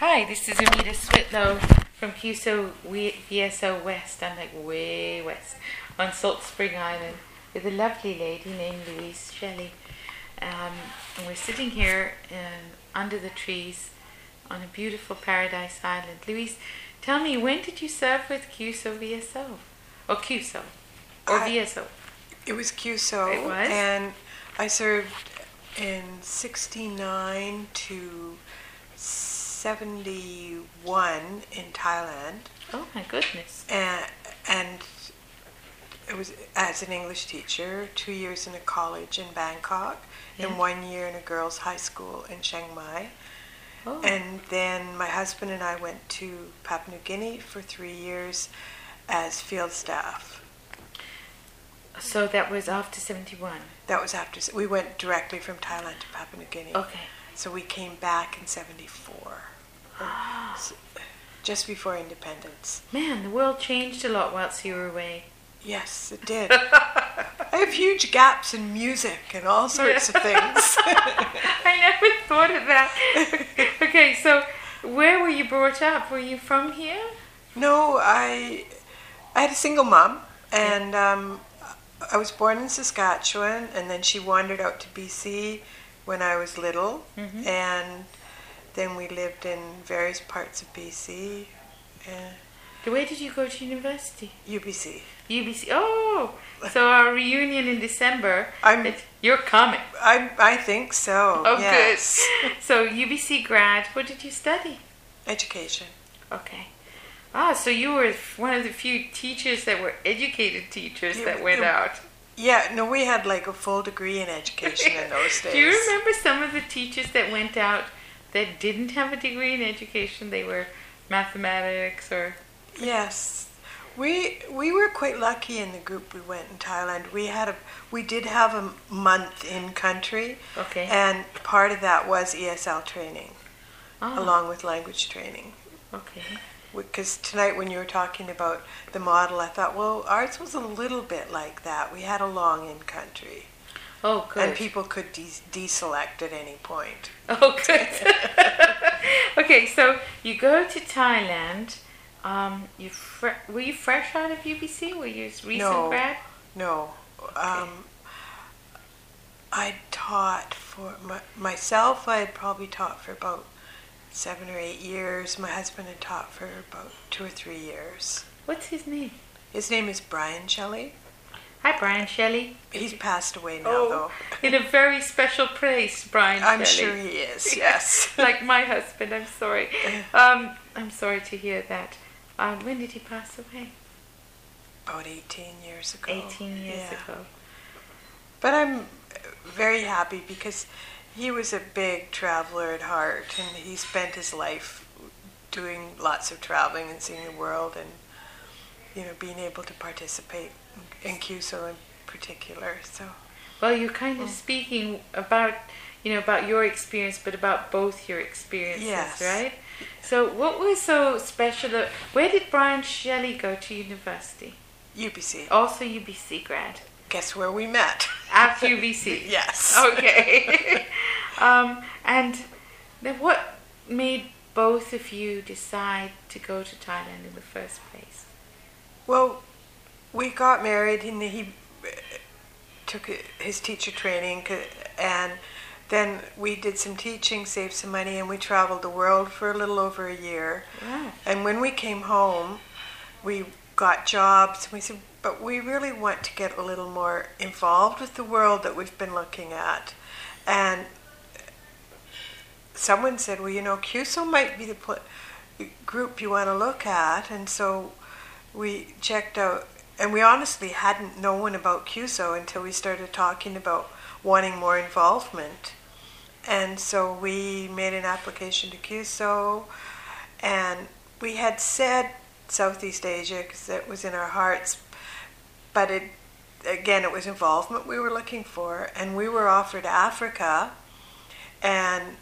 Hi, this is Amita Switlow from CUSO VSO West. I'm like way west on Salt Spring Island with a lovely lady named Louise Shelley. Um, and we're sitting here in, under the trees on a beautiful paradise island. Louise, tell me, when did you serve with CUSO VSO? Or CUSO? Or I- VSO? It was CUSO. It was? And I served in 69 to 71 in Thailand. Oh my goodness. And, and it was as an English teacher, two years in a college in Bangkok, Yeah. and one year in a girls' high school in Chiang Mai. Oh. And then my husband and I went to Papua New Guinea for three years as field staff. so that was after 71. That was after we went directly from Thailand to Papua New Guinea. Okay. So we came back in 74, just before independence. Man, the world changed a lot whilst you were away. Yes, it did. I have huge gaps in music and all sorts of things. I never thought of that. okay, so where were you brought up? Were you from here? no, I I had a single mom, and um, I was born in Saskatchewan, and then she wandered out to BC when I was little, Mhm. and then we lived in various parts of BC. Uh, Where did you go to university? UBC. UBC. Oh, so our reunion in December. I'm- you're coming. I I think so. Oh, yes. good. So UBC grad. What did you study? Education. Okay. Ah, so you were one of the few teachers that were educated teachers Yeah, that went yeah. out. Yeah, no, we had like a full degree in education in those days. Do you remember some of the teachers that went out that didn't have a degree in education? They were mathematics or Yes. We we were quite lucky in the group we went in Thailand. We had a we did have a month in country okay. and part of that was ESL training Ah, along with language training. okay. Because tonight when you were talking about the model, I thought, well, ours was a little bit like that. We had a long in country, Oh, good. and people could de- deselect at any point. Oh, good. okay, so you go to Thailand. Um, you were you fresh out of UBC? Were you recent No. grad? No. Um, I taught for my, myself. I had probably taught for about seven or eight years. My husband had taught for about two or three years. What's his name? His name is Brian Shelley. Hi, Brian Shelley. He's passed away now, Oh, in a very special place, Brian. I'm Shelley. sure he is. Yes. like my husband. I'm sorry. Um, I'm sorry to hear that. Um, when did he pass away? about 18 years ago. 18 years Yeah. ago. But I'm very happy because he was a big traveler at heart, and he spent his life doing lots of traveling and seeing the world, and you know, being able to participate in CUSO in particular. So Well, you're kind of Mm. speaking about, you know, about your experience, but about both your experiences, Yes. right? So, what was so special? Where did Brian Shelley go to university? UBC. Also, UBC grad. Guess where we met? At UBC. yes. Okay. um, and then what made both of you decide to go to Thailand in the first place? Well, we got married, and he took his teacher training, and then we did some teaching, saved some money, and we traveled the world for a little over a year. Wow. And when we came home, we got jobs. And we said, but we really want to get a little more involved with the world that we've been looking at. And someone said, well, you know, CUSO might be the pl- group you want to look at. And so we checked out, and we honestly hadn't known about CUSO until we started talking about wanting more involvement. And so we made an application to CUSO, and we had said Southeast Asia because it was in our hearts, but it again it was involvement we were looking for, and we were offered Africa, and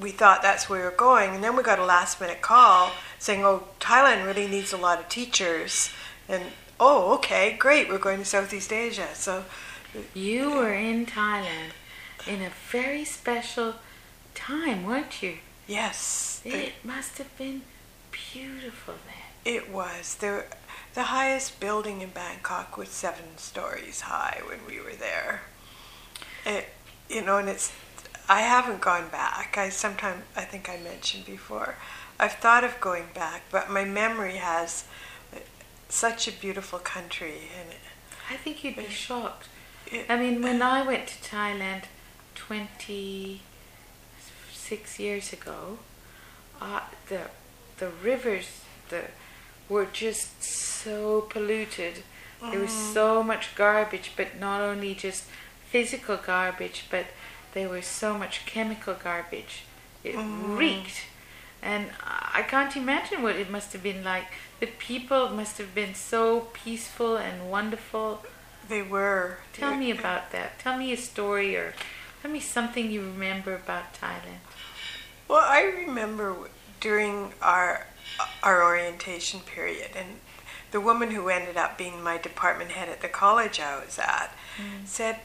we thought that's where we were going, and then we got a last minute call saying, "Oh, Thailand really needs a lot of teachers," and oh, okay, great, we're going to Southeast Asia, so You were in Thailand in a very special time, weren't you? Yes, the- It must have been beautiful then. it was. There, the highest building in Bangkok was seven stories high when we were there. It, you know, and it's. I haven't gone back. I sometimes I think I mentioned before. I've thought of going back, but my memory has such a beautiful country, and it, I think you'd be shocked. it, I mean, when I went to Thailand 26 years ago, uh, the the rivers the were just so polluted. There was so much garbage, but not only just physical garbage, but there was so much chemical garbage. It oh. reeked. And I can't imagine what it must have been like. The people must have been so peaceful and wonderful. they were. Tell me about that. Tell me a story or tell me something you remember about Thailand. Well, I remember during our uh, our orientation period, and the woman who ended up being my department head at the college I was at mm. said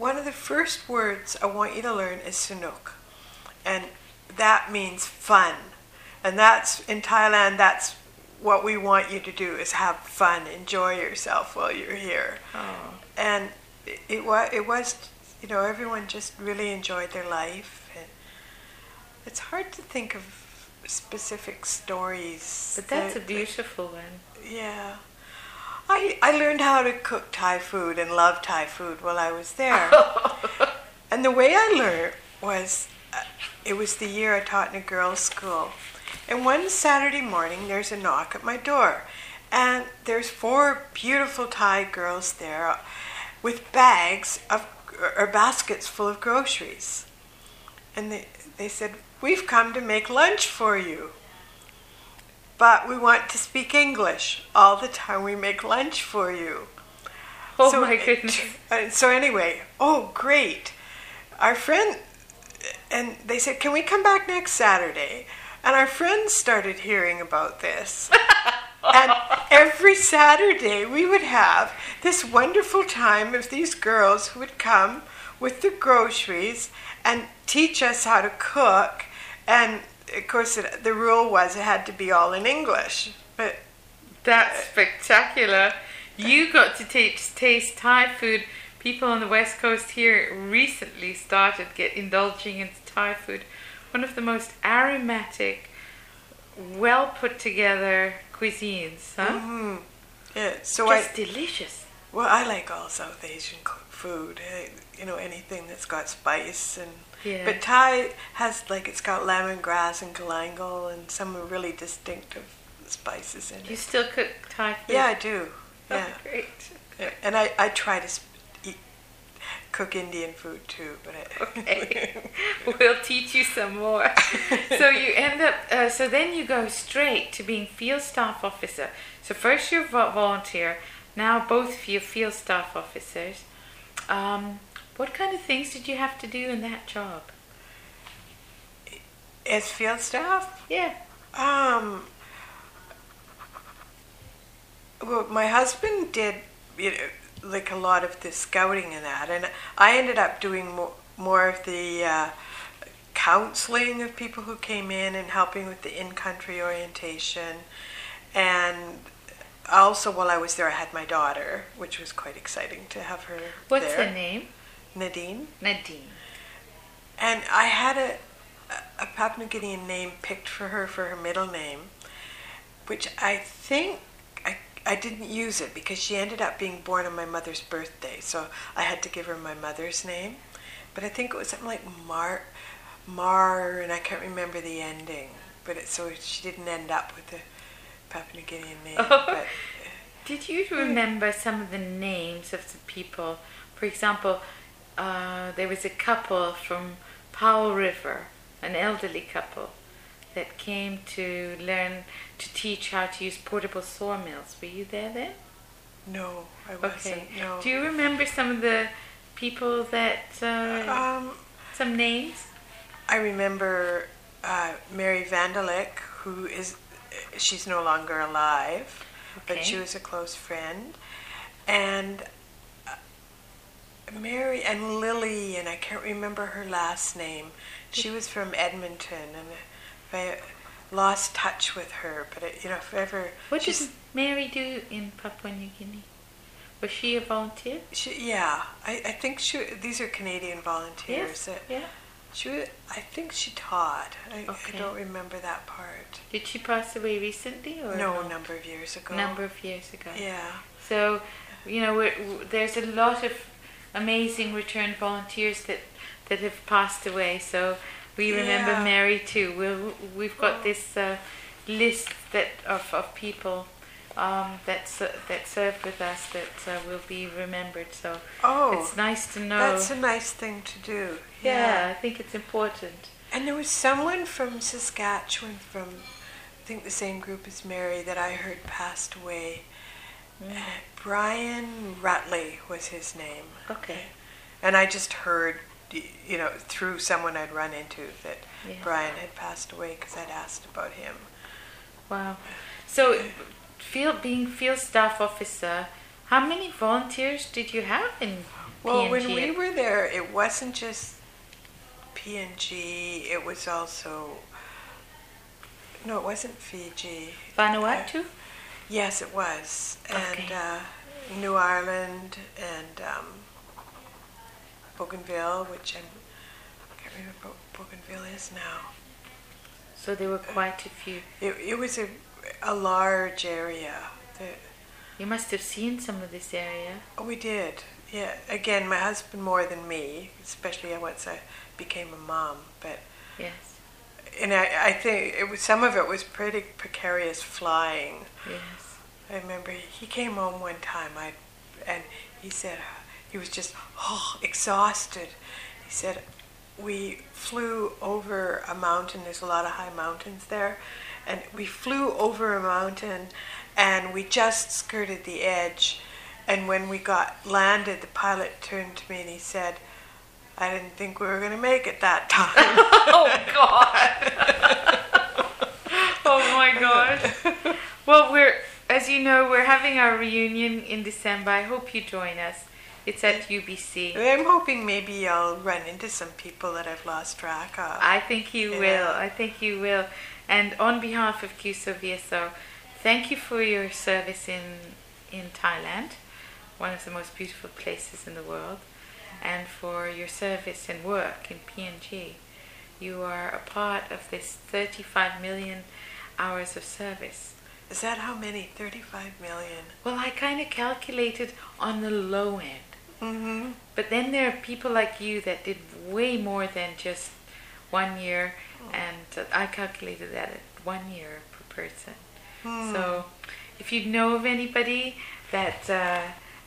one of the first words I want you to learn is Sanuk, and that means fun, and that's in Thailand. That's what we want you to do is have fun, enjoy yourself while you're here. Oh, and it, it was it was you know everyone just really enjoyed their life. And it's hard to think of specific stories but that's a that- beautiful one. yeah I, I learned how to cook Thai food and love Thai food while I was there. and the way I learned was uh, it was the year I taught in a girls' school. And one Saturday morning, there's a knock at my door. And there's four beautiful Thai girls there with bags of, or baskets full of groceries. And they, they said, We've come to make lunch for you but we want to speak English all the time. We make lunch for you. Oh So my goodness. so anyway, oh great, our friend, and they said, can we come back next Saturday? And our friends started hearing about this. and every Saturday we would have this wonderful time of these girls who would come with the groceries and teach us how to cook. And of course, it, the rule was it had to be all in English. But That's spectacular. You got to taste, taste Thai food. People on the west coast here recently started get indulging in Thai food. One of the most aromatic, well put together cuisines, huh? mhm. yeah, so I Just delicious. well, I like all South Asian food. You know, anything that's got spice and. Yeah. But Thai has like it's got lemongrass and galangal and some really distinctive spices in you it. You still cook Thai food? Yeah, I do. Oh, Yeah. great. And I, I try to sp- eat, cook Indian food too, but I, Okay. we'll teach you some more. so you end up, uh, so then you go straight to being field staff officer. So first you're volunteer, now both of you field staff officers. Um, what kind of things did you have to do in that job? as field staff, Yeah. um, well, my husband did you know, like a lot of the scouting and that, and I ended up doing more, more of the uh, counseling of people who came in and helping with the in-country orientation, and also while I was there, I had my daughter, which was quite exciting to have her What's there. her name? Nadine. Nadine. And I had a, a Papua New Guinean name picked for her for her middle name, which I think I, I didn't use it because she ended up being born on my mother's birthday. So I had to give her my mother's name. But I think it was something like Mar, Mar, and I can't remember the ending. But it, so she didn't end up with a Papua New Guinean name. but, uh, Did you hmm. remember some of the names of the people? For example, uh, there was a couple from Powell River, an elderly couple, that came to learn to teach how to use portable sawmills. Were you there then? no, I wasn't. Okay. No. Do you remember some of the people that, uh, um, some names? I remember uh, Mary Vandalik, who is, she's no longer alive, but she was a close friend. And Mary and Lily, and I can't remember her last name. She was from Edmonton, and I lost touch with her, but it, you know, if ever What did Mary do in Papua New Guinea? Was she a volunteer? she, yeah, I, I think she. These are Canadian volunteers. that Yeah. She, wa- I think she taught. I, Okay. I don't remember that part. Did she pass away recently or No, a number of years ago. number of years ago? Yeah. So, you know, there's a lot of amazing returned volunteers that, that have passed away. So we remember Yeah. Mary too. We'll, we've got Oh. this uh, list that of, of people um, that ser- that served with us that uh, will be remembered. So Oh, it's nice to know. that's a nice thing to do. yeah, I think it's important. And there was someone from Saskatchewan, from I think the same group as Mary, that I heard passed away. Mm. Uh, Brian Ratley was his name. Okay. And I just heard, you know, through someone I'd run into that Yeah. Brian had passed away because I'd asked about him. Wow. So, field being field staff officer, how many volunteers did you have in Well, PNG? when we were there, it wasn't just PNG, it was also. No, it wasn't Fiji. Vanuatu? Yes, it was. And Okay. uh, New Ireland and um, Bougainville, which I'm, I can't remember what Bougainville is now. So there were quite a few. It, it was a, a large area. The, You must have seen some of this area. oh, we did. Yeah. Again, my husband more than me, especially once I became a mom. But Yes, and I, I think it was some of it was pretty precarious flying. yes. I remember he came home one time, I, and he said he was just oh, exhausted. He said we flew over a mountain. There's a lot of high mountains there, and we flew over a mountain, and we just skirted the edge. And when we got landed, the pilot turned to me and he said, "I didn't think we were going to make it that time." oh God! oh my God! Well, we're as you know, we're having our reunion in December. I hope you join us. It's at UBC. I'm hoping maybe I'll run into some people that I've lost track of. I think you Yeah. will. I think you will. And on behalf of CUSO VSO, thank you for your service in in Thailand, one of the most beautiful places in the world, and for your service and work in PNG. You are a part of this 35 million hours of service. Is that how many? 35 million. Well, I kind of calculated on the low end. Mm-hmm. But then there are people like you that did way more than just one year, and uh, I calculated that at one year per person. Hmm. So, if you know of anybody that uh,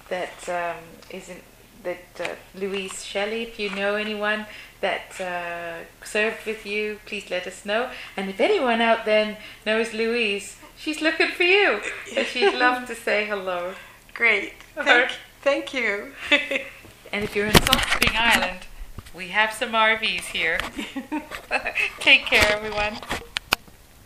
that um, isn't that uh, Louise Shelley, if you know anyone that uh, served with you, please let us know. And if anyone out there knows Louise, she's looking for you. And she'd love to say hello. Great. Thank, thank you. And if you're in Salt Spring Island, we have some RVs here. Take care, everyone.